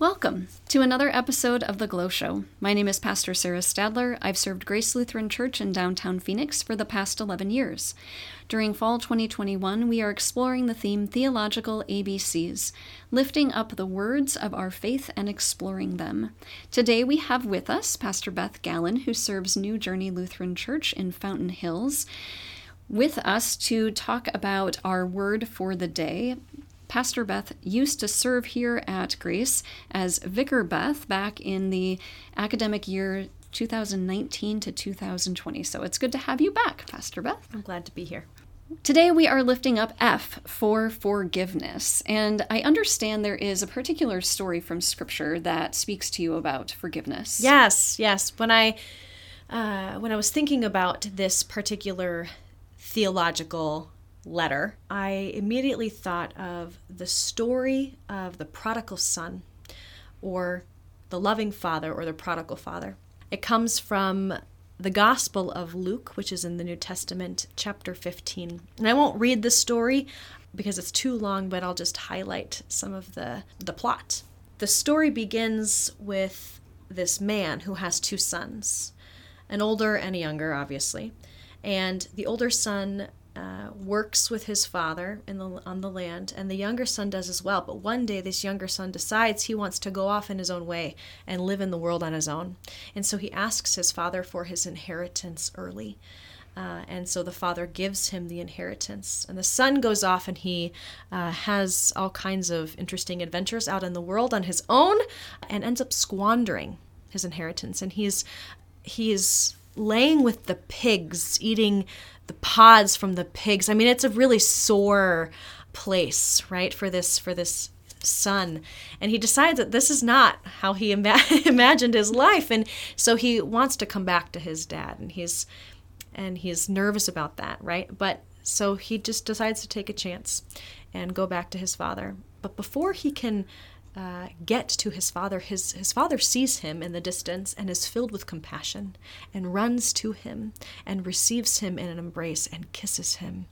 Welcome to another episode of The Glow Show. My name is Pastor Sarah Stadler. I've served Grace Lutheran Church in downtown Phoenix for the past 11 years. During fall 2021, we are exploring the theme Theological ABCs, lifting up the words of our faith and exploring them. Today we have with us Pastor Beth Gallen, who serves New Journey Lutheran Church in Fountain Hills with us to talk about our word for the day. Pastor Beth used to serve here at Grace as Vicar Beth back in the academic year 2019 to 2020. So it's good to have you back, Pastor Beth. I'm glad to be here. Today we are lifting up F for forgiveness. And I understand there is a particular story from Scripture that speaks to you about forgiveness. Yes, yes. When I uh, when I was thinking about this particular theological letter, I immediately thought of the story of the prodigal son or the loving father or the prodigal father. It comes from the Gospel of Luke, which is in the New Testament, chapter 15. And I won't read the story because it's too long, but I'll just highlight some of the, the plot. The story begins with this man who has two sons, an older and a younger, obviously. And the older son uh, works with his father in the, on the land, and the younger son does as well. But one day, this younger son decides he wants to go off in his own way and live in the world on his own. And so he asks his father for his inheritance early. Uh, and so the father gives him the inheritance. And the son goes off and he uh, has all kinds of interesting adventures out in the world on his own and ends up squandering his inheritance. And he's he's laying with the pigs, eating the pods from the pigs. I mean, it's a really sore place, right, for this for this son. And he decides that this is not how he ima- imagined his life, and so he wants to come back to his dad, and he's and he's nervous about that, right? But so he just decides to take a chance and go back to his father. But before he can uh, get to his father, his, his father sees him in the distance and is filled with compassion and runs to him and receives him in an embrace and kisses him.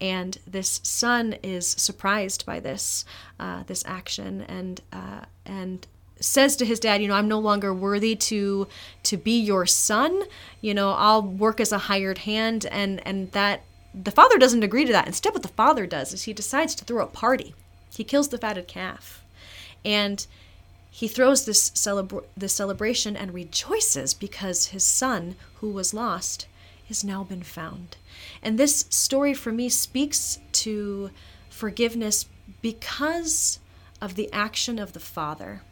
And this son is surprised by this uh, this action and uh, and says to his dad, you know, I'm no longer worthy to to be your son. You know, I'll work as a hired hand, and and that the father doesn't agree to that. Instead, what the father does is he decides to throw a party. He kills the fatted calf and he throws this, celebra- this celebration and rejoices because his son, who was lost, has now been found. And this story for me speaks to forgiveness because of the action of the Father,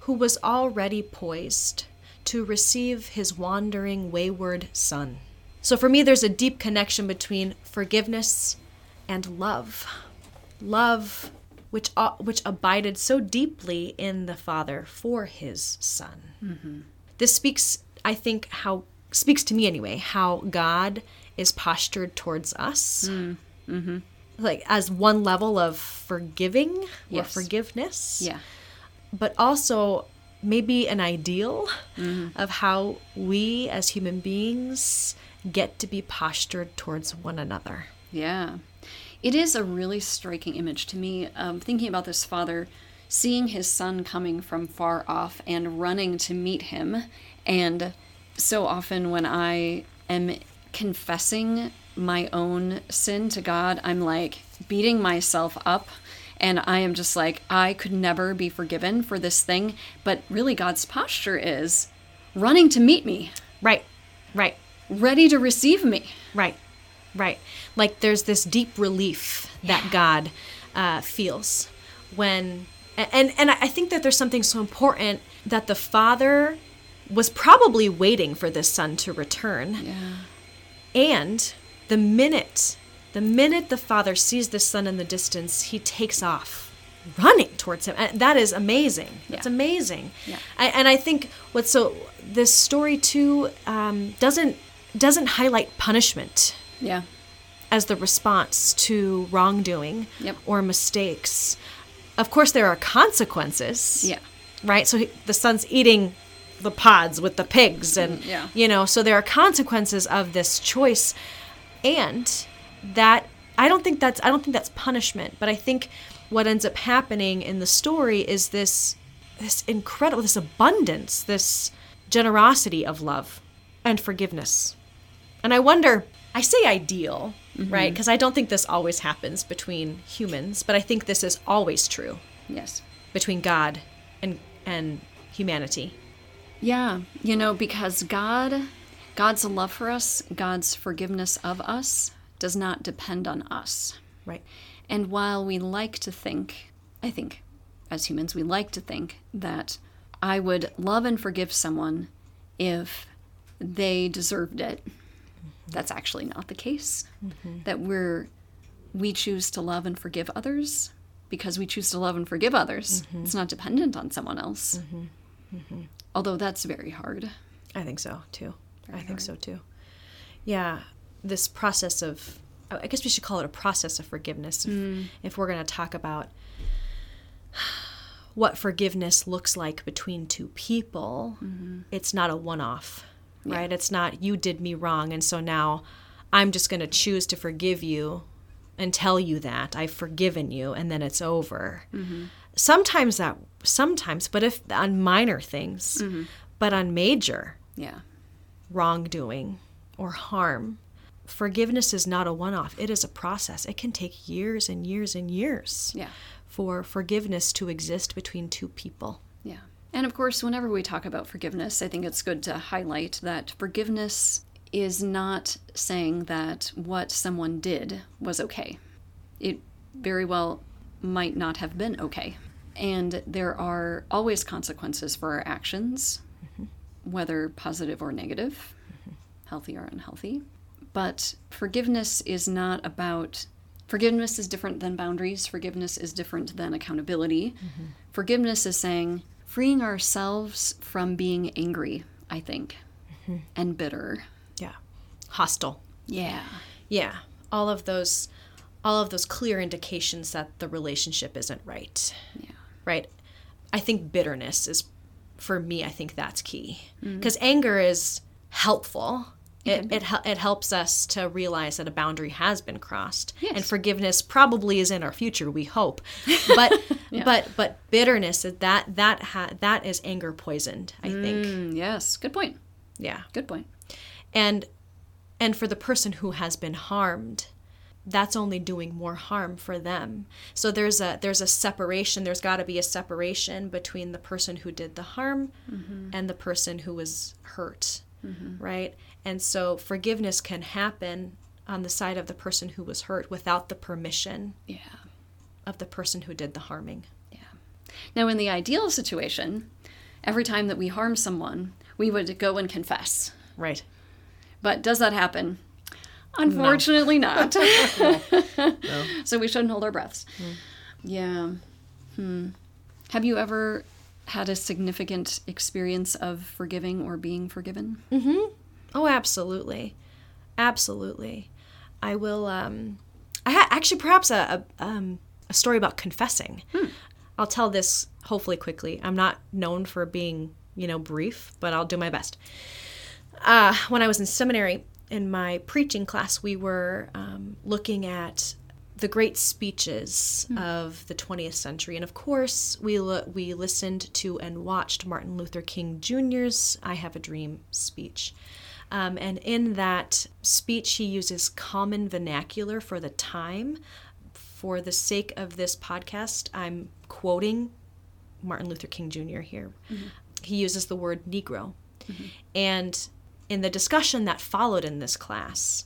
who was already poised to receive his wandering, wayward son. So for me, there's a deep connection between forgiveness and love. Love which uh, which abided so deeply in the Father for His Son. Mm-hmm. This speaks, I think, how speaks to me anyway, how God is postured towards us, mm. mm-hmm. like as one level of forgiving yes. or forgiveness. Yeah, but also maybe an ideal mm-hmm. of how we as human beings get to be postured towards one another. Yeah. It is a really striking image to me, um, thinking about this father seeing his son coming from far off and running to meet him. And so often when I am confessing my own sin to God, I'm like beating myself up. And I am just like, I could never be forgiven for this thing. But really, God's posture is running to meet me. Right, right. Ready to receive me. Right. Right. Like there's this deep relief that. God uh, feels when, and and I think that there's something so important that the father was probably waiting for this son to return. Yeah. And the minute, the minute the father sees the son in the distance, he takes off running towards him. And that is amazing. That's yeah. amazing. Yeah. I, and I think what's so this story too um, doesn't doesn't highlight punishment yeah. As the response to wrongdoing yep. or mistakes. Of course, there are consequences. Yeah. Right? So he, the son's eating the pods with the pigs, and, mm, yeah. you know, so there are consequences of this choice. And that, I don't think that's, I don't think that's punishment, but I think what ends up happening in the story is this this incredible this abundance, this generosity of love and forgiveness. And I wonder, I say ideal, mm-hmm. right? Because I don't think this always happens between humans, but I think this is always true Yes. between God and and humanity. Yeah, you know, because God, God's love for us, God's forgiveness of us does not depend on us. Right. And while we like to think, I think as humans, we like to think that I would love and forgive someone if they deserved it. That's actually not the case. Mm-hmm. That we're we choose to love and forgive others because we choose to love and forgive others. Mm-hmm. It's not dependent on someone else. Mm-hmm. Although that's very hard. I think so too. I think so too. Yeah, this process of I guess we should call it a process of forgiveness if, mm. if we're going to talk about what forgiveness looks like between two people. It's not a one-off, right? It's not you did me wrong and so now I'm just going to choose to forgive you and tell you that I've forgiven you and then it's over. Mm-hmm. Sometimes that sometimes, but if on minor things, mm-hmm. but on major Yeah. wrongdoing or harm, forgiveness is not a one off. It is a process. It can take years and years and years Yeah. for forgiveness to exist between two people. And of course, whenever we talk about forgiveness, I think it's good to highlight that forgiveness is not saying that what someone did was okay. It very well might not have been okay. And there are always consequences for our actions, mm-hmm. whether positive or negative, mm-hmm. healthy or unhealthy. But forgiveness is not about forgiveness is different than boundaries, forgiveness is different than accountability. Mm-hmm. Forgiveness is saying freeing ourselves from being angry, I think, mm-hmm. and bitter. Yeah. Hostile. Yeah. Yeah. All of those all of those clear indications that the relationship isn't right. Yeah. Right? I think bitterness is for me I think that's key. Mm-hmm. Cuz anger is helpful. It, it, it helps us to realize that a boundary has been crossed. And forgiveness probably is in our future we hope. But but but bitterness that that ha- that is anger poisoned i think. Mm, yes. Good point. yeah. Good point. and and for the person who has been harmed that's only doing more harm for them. So there's a there's a separation there's got to be a separation between the person who did the harm and the person who was hurt right and so forgiveness can happen on the side of the person who was hurt without the permission Yeah. of the person who did the harming Yeah. Now, in the ideal situation, every time that we harm someone, we would go and confess. right But does that happen? Unfortunately, not. No. so we shouldn't hold our breaths. Yeah. Hmm. Have you ever had a significant experience of forgiving or being forgiven? Oh, absolutely, absolutely. I will. Um, I ha- actually perhaps a a, um, a story about confessing. I'll tell this hopefully quickly. I'm not known for being you know brief, but I'll do my best. Uh, when I was in seminary, in my preaching class, we were um, looking at the great speeches hmm. of the 20th century, and of course, we lo- we listened to and watched Martin Luther King Jr.'s "I Have a Dream" speech. Um, and in that speech, he uses common vernacular for the time. For the sake of this podcast, I'm quoting Martin Luther King Jr. here. Mm-hmm. He uses the word Negro. Mm-hmm. And in the discussion that followed in this class,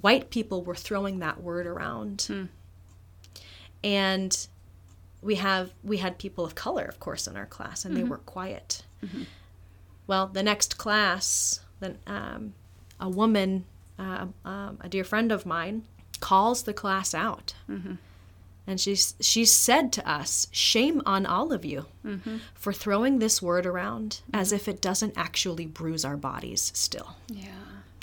white people were throwing that word around. And we have we had people of color, of course, in our class, and they were quiet. Well, the next class, then um, a woman, uh, um, a dear friend of mine, calls the class out, and she's she said to us, "Shame on all of you for throwing this word around as if it doesn't actually bruise our bodies still." Yeah.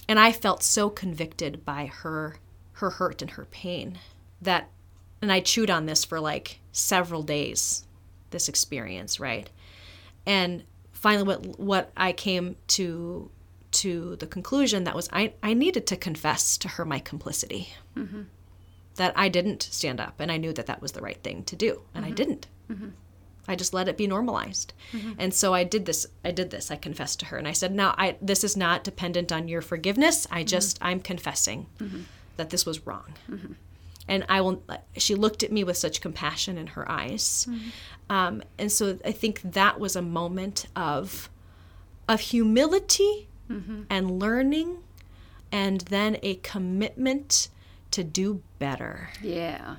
And I felt so convicted by her her hurt and her pain that and I chewed on this for like several days this experience, right? And finally what what I came to to the conclusion that was I, I needed to confess to her my complicity. Mm-hmm. That I didn't stand up and I knew that that was the right thing to do and I mm-hmm. didn't. Mm-hmm. I just let it be normalized. Mm-hmm. And so I did this. I did this. I confessed to her, and I said, "Now, I this is not dependent on your forgiveness. I mm-hmm. just I'm confessing mm-hmm. that this was wrong." And I will. She looked at me with such compassion in her eyes, um, and so I think that was a moment of of humility and learning, and then a commitment to do better Yeah.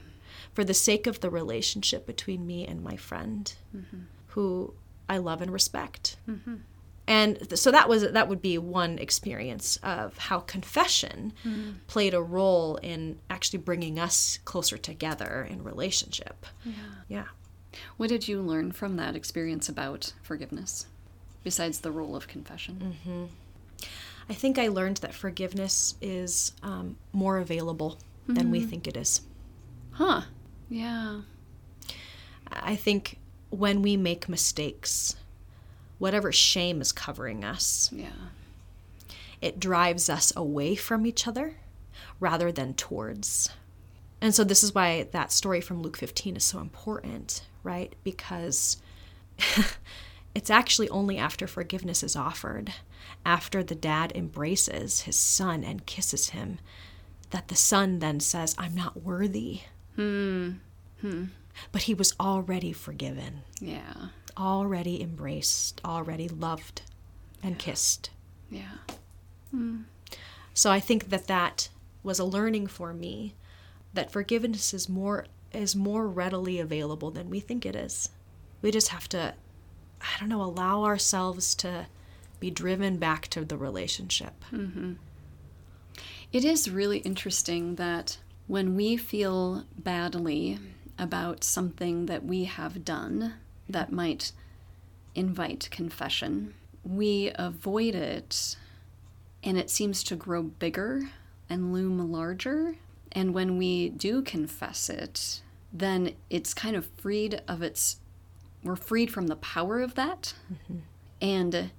For the sake of the relationship between me and my friend mm-hmm. who I love and respect. Mm-hmm. And th- so that was that would be one experience of how confession mm-hmm. played a role in actually bringing us closer together in relationship. Yeah. What did you learn from that experience about forgiveness, besides the role of confession? I think I learned that forgiveness is um, more available than we think it is. Huh. Yeah. I think when we make mistakes, whatever shame is covering us, Yeah. it drives us away from each other rather than towards. And so, this is why that story from Luke 15 is so important, right? Because it's actually only after forgiveness is offered, after the dad embraces his son and kisses him, that the son then says, I'm not worthy. Hmm. Hmm. But he was already forgiven, Yeah. already embraced, already loved and kissed. Yeah. Hmm. So I think that that was a learning for me that forgiveness is more is more readily available than we think it is. We just have to I don't know, allow ourselves to be driven back to the relationship. Mm-hmm. It is really interesting that when we feel badly about something that we have done that might invite confession, we avoid it and it seems to grow bigger and loom larger. And when we do confess it, then it's kind of freed of its, we're freed from the power of that. Mm-hmm. And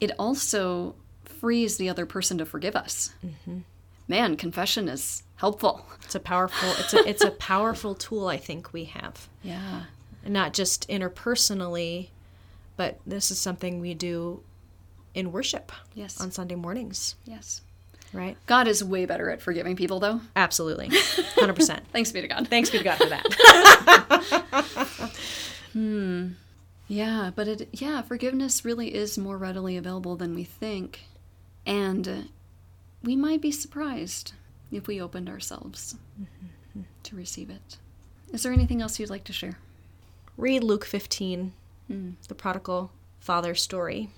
it also frees the other person to forgive us. Mm-hmm. Man, confession is helpful. It's a powerful it's a it's a powerful tool I think we have. Yeah. Not just interpersonally, but this is something we do in worship Yes. on Sunday mornings, yes. right? God is way better at forgiving people, though. Absolutely. 100%. Thanks be to God. Thanks be to God for that. hmm. Yeah, but it yeah, forgiveness really is more readily available than we think. And we might be surprised if we opened ourselves to receive it. Is there anything else you'd like to share? read Luke 15, hmm. the prodigal father story,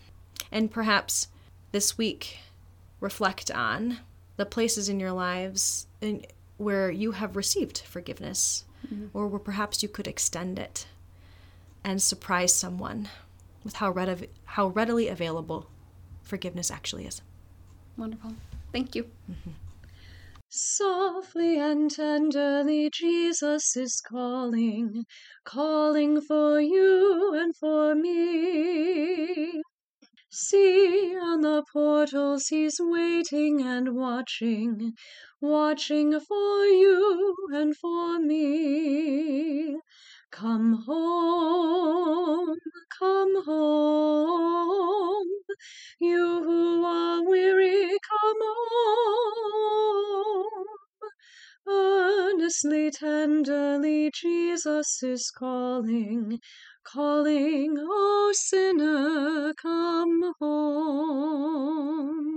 and perhaps this week reflect on the places in your lives in, where you have received forgiveness, hmm. or where perhaps you could extend it and surprise someone with how, how readily available forgiveness actually is. Wonderful. Thank you. Mm-hmm. Softly and tenderly, Jesus is calling, calling for you and for me. See on the portals, he's waiting and watching, watching for you and for me. Come home, Tenderly, Jesus is calling, calling, O sinner, come home.